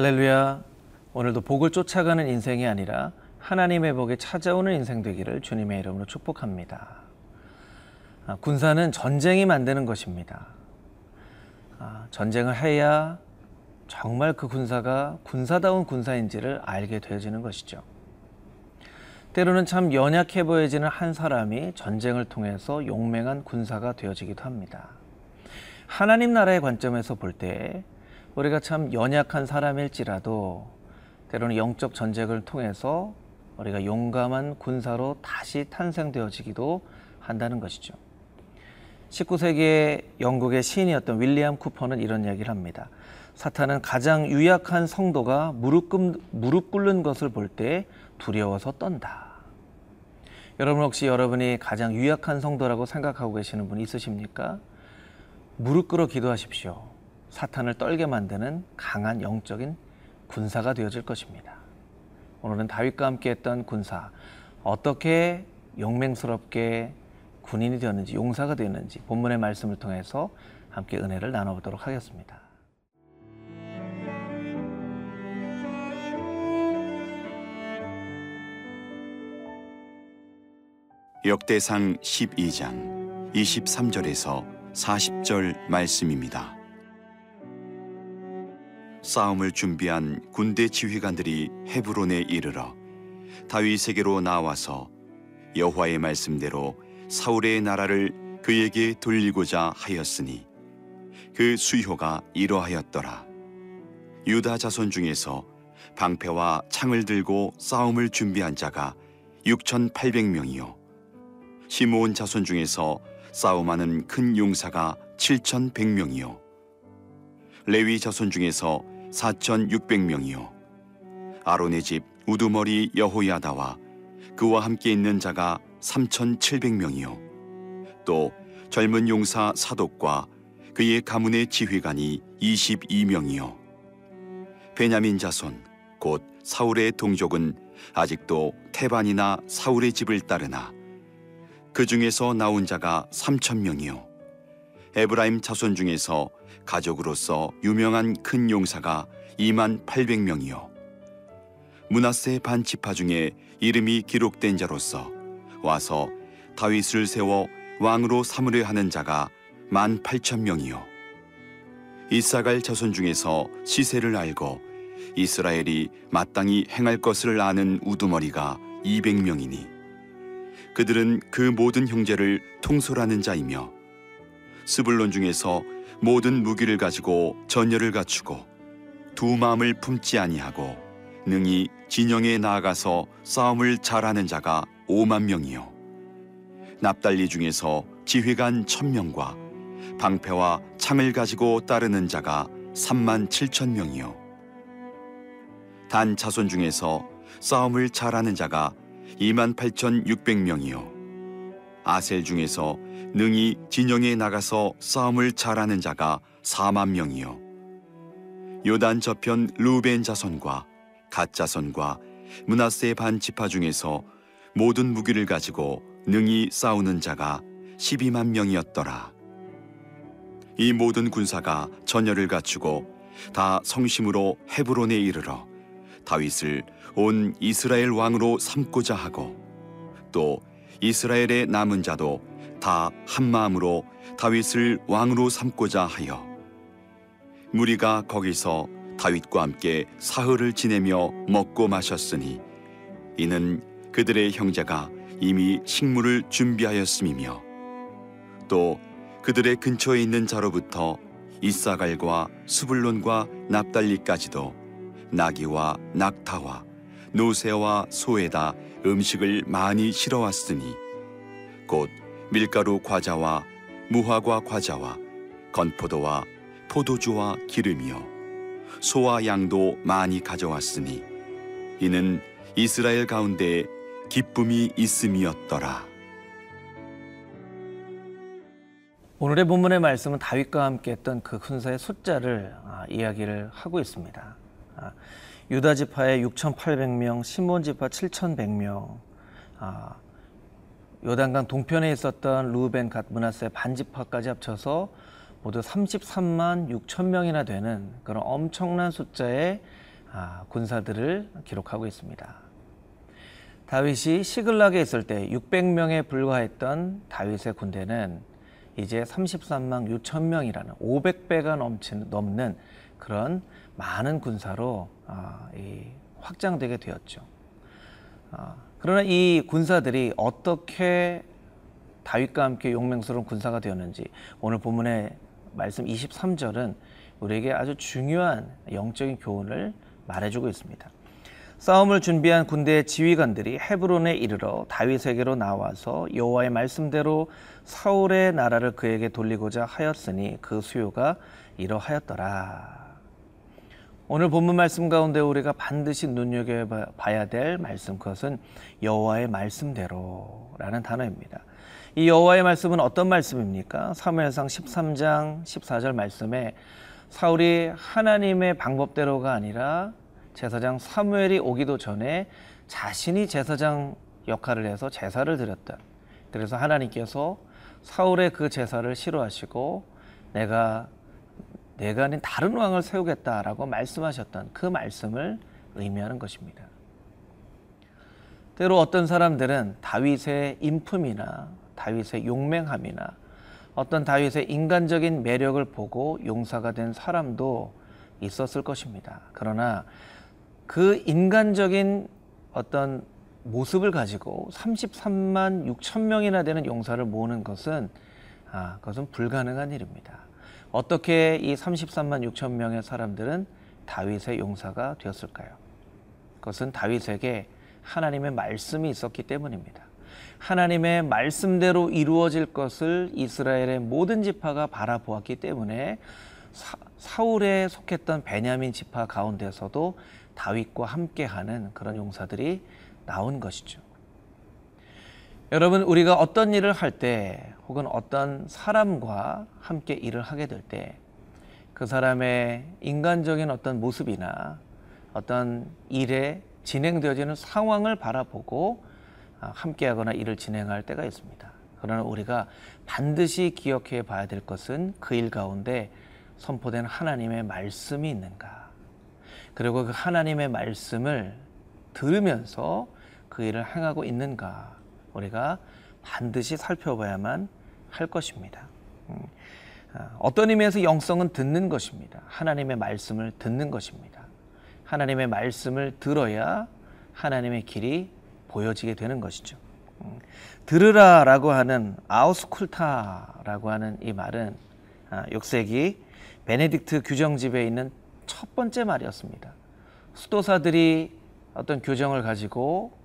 할렐루야. 오늘도 복을 쫓아가는 인생이 아니라 하나님의 복에 찾아오는 인생 되기를 주님의 이름으로 축복합니다. 아, 군사는 전쟁이 만드는 것입니다. 아, 전쟁을 해야 정말 그 군사가 군사다운 군사인지를 알게 되어지는 것이죠. 때로는 참 연약해 보여지는 한 사람이 전쟁을 통해서 용맹한 군사가 되어지기도 합니다. 하나님 나라의 관점에서 볼 때 우리가 참 연약한 사람일지라도 때로는 영적 전쟁을 통해서 우리가 용감한 군사로 다시 탄생되어지기도 한다는 것이죠. 19세기의 영국의 시인이었던 윌리엄 쿠퍼는 이런 이야기를 합니다. 사탄은 가장 유약한 성도가 무릎, 꿇, 무릎 꿇는 것을 볼 때 두려워서 떤다. 여러분 혹시 여러분이 가장 유약한 성도라고 생각하고 계시는 분 있으십니까? 무릎 꿇어 기도하십시오. 사탄을 떨게 만드는 강한 영적인 군사가 되어질 것입니다. 오늘은 다윗과 함께 했던 군사, 어떻게 용맹스럽게 군인이 되었는지, 용사가 되었는지 본문의 말씀을 통해서 함께 은혜를 나눠보도록 하겠습니다. 역대상 12장 23절에서 40절 말씀입니다. 싸움을 준비한 군대 지휘관들이 헤브론에 이르러 다윗에게로 나와서 여호와의 말씀대로 사울의 나라를 그에게 돌리고자 하였으니 그 수효가 이러하였더라. 유다 자손 중에서 방패와 창을 들고 싸움을 준비한 자가 6,800명이요. 시므온 자손 중에서 싸움하는 큰 용사가 7,100명이요. 레위 자손 중에서 4,600명이요. 아론의 집 우두머리 여호야다와 그와 함께 있는 자가 3,700명이요. 또 젊은 용사 사독과 그의 가문의 지휘관이 22명이요. 베냐민 자손 곧 사울의 동족은 아직도 태반이나 사울의 집을 따르나 그 중에서 나온 자가 3천 명이요 에브라임 자손 중에서 가족으로서 유명한 큰 용사가 2만 800명이요. 문하세 반 지파 중에 이름이 기록된 자로서 와서 다윗을 세워 왕으로 삼으려 하는 자가 1만 8천 명이요. 이사갈 자손 중에서 시세를 알고 이스라엘이 마땅히 행할 것을 아는 우두머리가 200명이니 그들은 그 모든 형제를 통솔하는 자이며 스불론 중에서 모든 무기를 가지고 전열을 갖추고 두 마음을 품지 아니하고 능히 진영에 나아가서 싸움을 잘하는 자가 5만 명이요 납달리 중에서 지휘관 천명과 방패와 창을 가지고 따르는 자가 3만 7천 명이요 단 자손 중에서 싸움을 잘하는 자가 2만 8,600명이요. 아셀 중에서 능히 진영에 나가서 싸움을 잘하는 자가 4만 명이요. 요단 저편 루벤 자손과 갓 자손과 문하세 반 지파 중에서 모든 무기를 가지고 능히 싸우는 자가 12만 명이었더라. 이 모든 군사가 전열을 갖추고 다 성심으로 헤브론에 이르러 다윗을 온 이스라엘 왕으로 삼고자 하고 또 이스라엘의 남은 자도 다 한 마음으로 다윗을 왕으로 삼고자 하여 무리가 거기서 다윗과 함께 사흘을 지내며 먹고 마셨으니 이는 그들의 형제가 이미 식물을 준비하였음이며 또 그들의 근처에 있는 자로부터 이사갈과 수불론과 납달리까지도 나귀와 낙타와 노새와 소에다 음식을 많이 실어왔으니 곧 밀가루 과자와 무화과 과자와 건포도와 포도주와 기름이요 소와 양도 많이 가져왔으니 이는 이스라엘 가운데 기쁨이 있음이었더라. 오늘의 본문의 말씀은 다윗과 함께 했던 그 군사의 숫자를 아, 이야기를 하고 있습니다. 아, 유다 지파의 6,800명, 시몬 지파 7,100명, 아, 요단강 동편에 있었던 루벤, 갓, 문하세 반지파까지 합쳐서 모두 33만 6천 명이나 되는 그런 엄청난 숫자의 아, 군사들을 기록하고 있습니다. 다윗이 시글락에 있을 때 600명에 불과했던 다윗의 군대는 이제 33만 6천 명이라는 500배가 넘치는, 넘는 그런 많은 군사로 아, 이, 확장되게 되었죠. 아, 그러나 이 군사들이 어떻게 다윗과 함께 용맹스러운 군사가 되었는지 오늘 본문의 말씀 23절은 우리에게 아주 중요한 영적인 교훈을 말해주고 있습니다. 싸움을 준비한 군대의 지휘관들이 헤브론에 이르러 다윗에게로 나와서 여호와의 말씀대로 사울의 나라를 그에게 돌리고자 하였으니 그 수요가 이러하였더라. 오늘 본문 말씀 가운데 우리가 반드시 눈여겨봐야 될 말씀 그것은 여호와의 말씀대로라는 단어입니다. 이 여호와의 말씀은 어떤 말씀입니까? 사무엘상 13장 14절 말씀에 사울이 하나님의 방법대로가 아니라 제사장 사무엘이 오기도 전에 자신이 제사장 역할을 해서 제사를 드렸다. 그래서 하나님께서 사울의 그 제사를 싫어하시고 내가 내가 아닌 다른 왕을 세우겠다라고 말씀하셨던 그 말씀을 의미하는 것입니다. 때로 어떤 사람들은 다윗의 인품이나 다윗의 용맹함이나 어떤 다윗의 인간적인 매력을 보고 용사가 된 사람도 있었을 것입니다. 그러나 그 인간적인 어떤 모습을 가지고 33만 6천 명이나 되는 용사를 모으는 것은 아, 그것은 불가능한 일입니다. 어떻게 이 33만 6천 명의 사람들은 다윗의 용사가 되었을까요? 그것은 다윗에게 하나님의 말씀이 있었기 때문입니다. 하나님의 말씀대로 이루어질 것을 이스라엘의 모든 지파가 바라보았기 때문에 사, 울에 속했던 베냐민 지파 가운데서도 다윗과 함께하는 그런 용사들이 나온 것이죠. 여러분 우리가 어떤 일을 할 때 혹은 어떤 사람과 함께 일을 하게 될 때 그 사람의 인간적인 어떤 모습이나 어떤 일에 진행되어지는 상황을 바라보고 아, 함께하거나 일을 진행할 때가 있습니다. 그러나 우리가 반드시 기억해 봐야 될 것은 그 일 가운데 선포된 하나님의 말씀이 있는가. 그리고 그 하나님의 말씀을 들으면서 그 일을 행하고 있는가 우리가 반드시 살펴봐야만 할 것입니다. 음, 아, 어떤 의미에서 영성은 듣는 것입니다. 하나님의 말씀을 듣는 것입니다. 하나님의 말씀을 들어야 하나님의 길이 보여지게 되는 것이죠. 음, 들으라라고 하는 아우스쿨타라고 하는 이 말은 6세기 아, 베네딕트 규정집에 있는 첫 번째 말이었습니다. 수도사들이 어떤 교정을 가지고 어,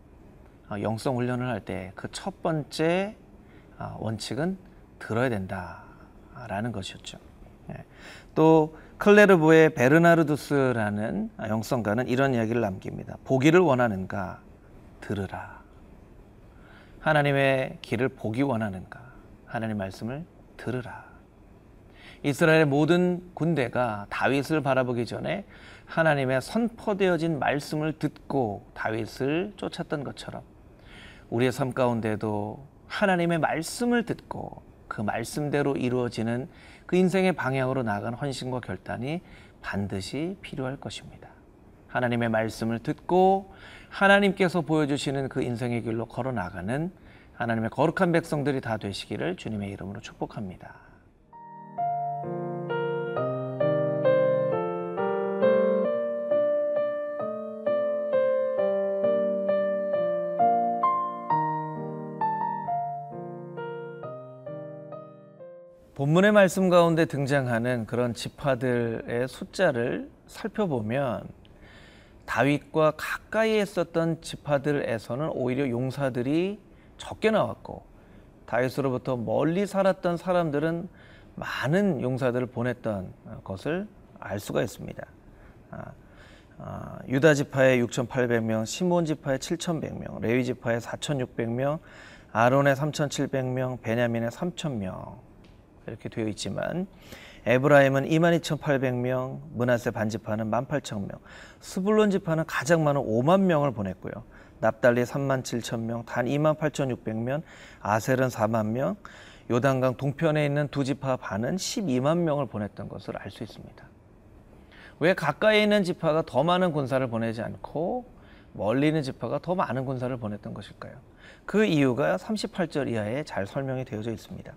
영성 훈련을 할 때 그 첫 번째 어, 원칙은 들어야 된다라는 것이었죠. 예. 또 클레르보의 베르나르두스라는 영성가는 이런 이야기를 남깁니다. 보기를 원하는가 들으라. 하나님의 길을 보기 원하는가 하나님 말씀을 들으라. 이스라엘의 모든 군대가 다윗을 바라보기 전에 하나님의 선포되어진 말씀을 듣고 다윗을 쫓았던 것처럼 우리의 삶 가운데도 하나님의 말씀을 듣고 그 말씀대로 이루어지는 그 인생의 방향으로 나아간 헌신과 결단이 반드시 필요할 것입니다. 하나님의 말씀을 듣고 하나님께서 보여주시는 그 인생의 길로 걸어 나가는 하나님의 거룩한 백성들이 다 되시기를 주님의 이름으로 축복합니다. 본문의 말씀 가운데 등장하는 그런 지파들의 숫자를 살펴보면 다윗과 가까이 했었던 지파들에서는 오히려 용사들이 적게 나왔고 다윗으로부터 멀리 살았던 사람들은 많은 용사들을 보냈던 것을 알 수가 있습니다. 아, 아, 유다 지파의 6,800명, 시몬 지파의 7,100명, 레위 지파의 4,600명, 아론의 3,700명, 베냐민의 3,000명 이렇게 되어 있지만 에브라임은 22,800명, 문하세 반지파는 18,000명, 스불론 지파는 가장 많은 5만 명을 보냈고요. 납달리 3만 7천 명, 단 2만 8,600명, 아셀은 4만 명, 요단강 동편에 있는 두 지파 반은 12만 명을 보냈던 것을 알 수 있습니다. 왜 가까이 있는 지파가 더 많은 군사를 보내지 않고 멀리 있는 지파가 더 많은 군사를 보냈던 것일까요? 그 이유가 38절 이하에 잘 설명이 되어져 있습니다.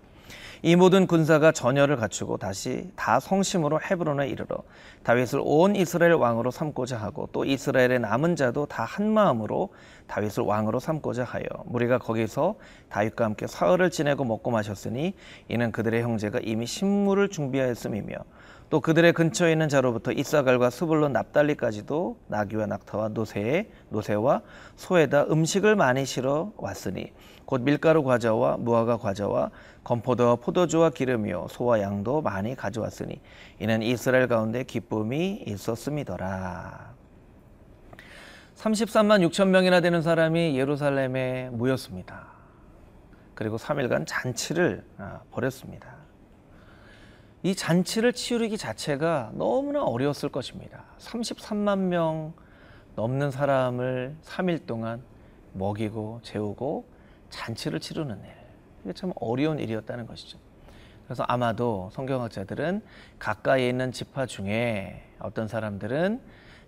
이 모든 군사가 전열을 갖추고 다시 다 성심으로 헤브론에 이르러 다윗을 온 이스라엘 왕으로 삼고자 하고 또 이스라엘의 남은 자도 다 한 마음으로 다윗을 왕으로 삼고자 하여 무리가 거기서 다윗과 함께 사흘을 지내고 먹고 마셨으니 이는 그들의 형제가 이미 신물을 준비하였음이며 또 그들의 근처에 있는 자로부터 이사갈과 스불론 납달리까지도 나귀와 낙타와 노새 노새와 소에다 음식을 많이 실어 왔으니 곧 밀가루 과자와 무화과 과자와 건포도와 포도주와 기름이요 소와 양도 많이 가져왔으니 이는 이스라엘 가운데 기쁨이 있었음이더라. 33만 6천 명이나 되는 사람이 예루살렘에 모였습니다. 그리고 3일간 잔치를 아, 벌였습니다. 이 잔치를 치르기 자체가 너무나 어려웠을 것입니다. 33만 명 넘는 사람을 3일 동안 먹이고 재우고 잔치를 치르는 일. 이게 참 어려운 일이었다는 것이죠. 그래서 아마도 성경학자들은 가까이 있는 지파 중에 어떤 사람들은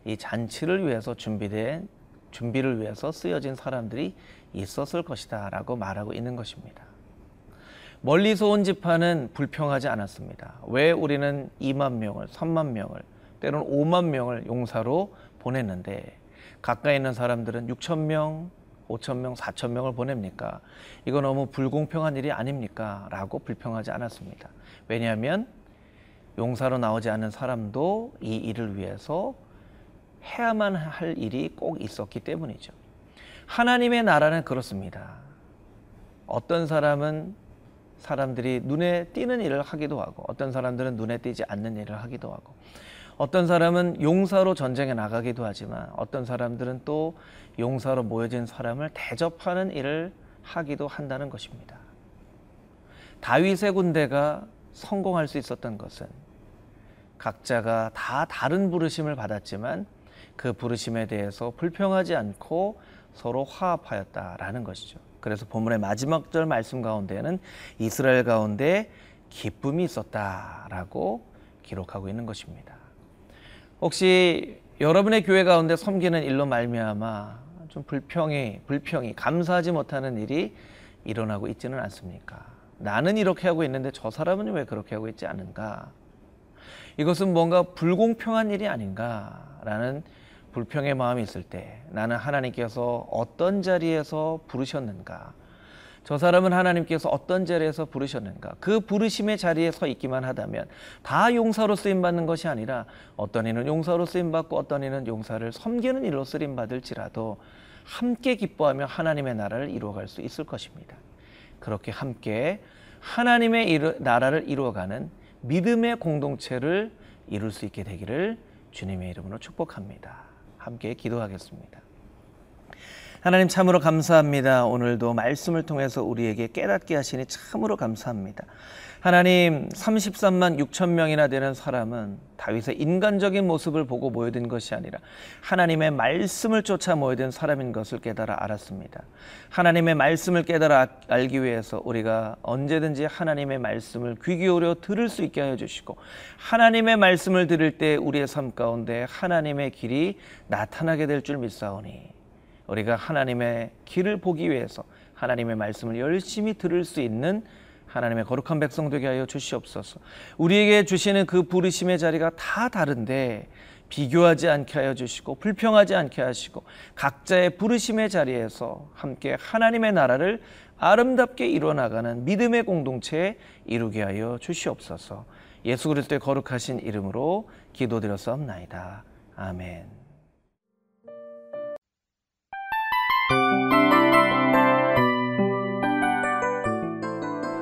이 잔치를 위해서 준비된 준비를 위해서 쓰여진 사람들이 있었을 것이다라고 말하고 있는 것입니다. 멀리서 온 지파는 불평하지 않았습니다. 왜 우리는 2만 명을, 3만 명을, 때로는 5만 명을 용사로 보냈는데 가까이 있는 사람들은 6천 명, 5천 명, 4천 명을 보냅니까? 이거 너무 불공평한 일이 아닙니까? 라고 불평하지 않았습니다. 왜냐하면 용사로 나오지 않은 사람도 이 일을 위해서 해야만 할 일이 꼭 있었기 때문이죠. 하나님의 나라는 그렇습니다. 어떤 사람은 사람들이 눈에 띄는 일을 하기도 하고 어떤 사람들은 눈에 띄지 않는 일을 하기도 하고 어떤 사람은 용사로 전쟁에 나가기도 하지만 어떤 사람들은 또 용사로 모여진 사람을 대접하는 일을 하기도 한다는 것입니다. 다윗의 군대가 성공할 수 있었던 것은 각자가 다 다른 부르심을 받았지만 그 부르심에 대해서 불평하지 않고 서로 화합하였다라는 것이죠. 그래서 본문의 마지막 절 말씀 가운데는 이스라엘 가운데 기쁨이 있었다라고 기록하고 있는 것입니다. 혹시 여러분의 교회 가운데 섬기는 일로 말미암아 좀 불평이 불평이 감사하지 못하는 일이 일어나고 있지는 않습니까? 나는 이렇게 하고 있는데 저 사람은 왜 그렇게 하고 있지 않은가? 이것은 뭔가 불공평한 일이 아닌가라는 불평의 마음이 있을 때 나는 하나님께서 어떤 자리에서 부르셨는가? 저 사람은 하나님께서 어떤 자리에서 부르셨는가? 그 부르심의 자리에 서 있기만 하다면 다 용사로 쓰임 받는 것이 아니라 어떤 이는 용사로 쓰임 받고 어떤 이는 용사를 섬기는 일로 쓰임 받을지라도 함께 기뻐하며 하나님의 나라를 이루어갈 수 있을 것입니다. 그렇게 함께 하나님의 나라를 이루어가는 믿음의 공동체를 이룰 수 있게 되기를 주님의 이름으로 축복합니다. 함께 기도하겠습니다. 하나님 참으로 감사합니다. 오늘도 말씀을 통해서 우리에게 깨닫게 하시니 참으로 감사합니다. 하나님 33만 6천 명이나 되는 사람은 다윗의 인간적인 모습을 보고 모여든 것이 아니라 하나님의 말씀을 쫓아 모여든 사람인 것을 깨달아 알았습니다. 하나님의 말씀을 깨달아 알기 위해서 우리가 언제든지 하나님의 말씀을 귀 기울여 들을 수 있게 하여 주시고 하나님의 말씀을 들을 때 우리의 삶 가운데 하나님의 길이 나타나게 될 줄 믿사오니 우리가 하나님의 길을 보기 위해서 하나님의 말씀을 열심히 들을 수 있는 하나님의 거룩한 백성 되게 하여 주시옵소서. 우리에게 주시는 그 부르심의 자리가 다 다른데 비교하지 않게 하여 주시고 불평하지 않게 하시고 각자의 부르심의 자리에서 함께 하나님의 나라를 아름답게 이루어나가는 믿음의 공동체에 이루게 하여 주시옵소서. 예수 그리스도의 거룩하신 이름으로 기도드렸사옵나이다. 아멘.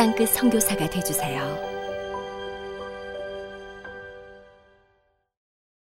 땅끝 선교사가 되주세요.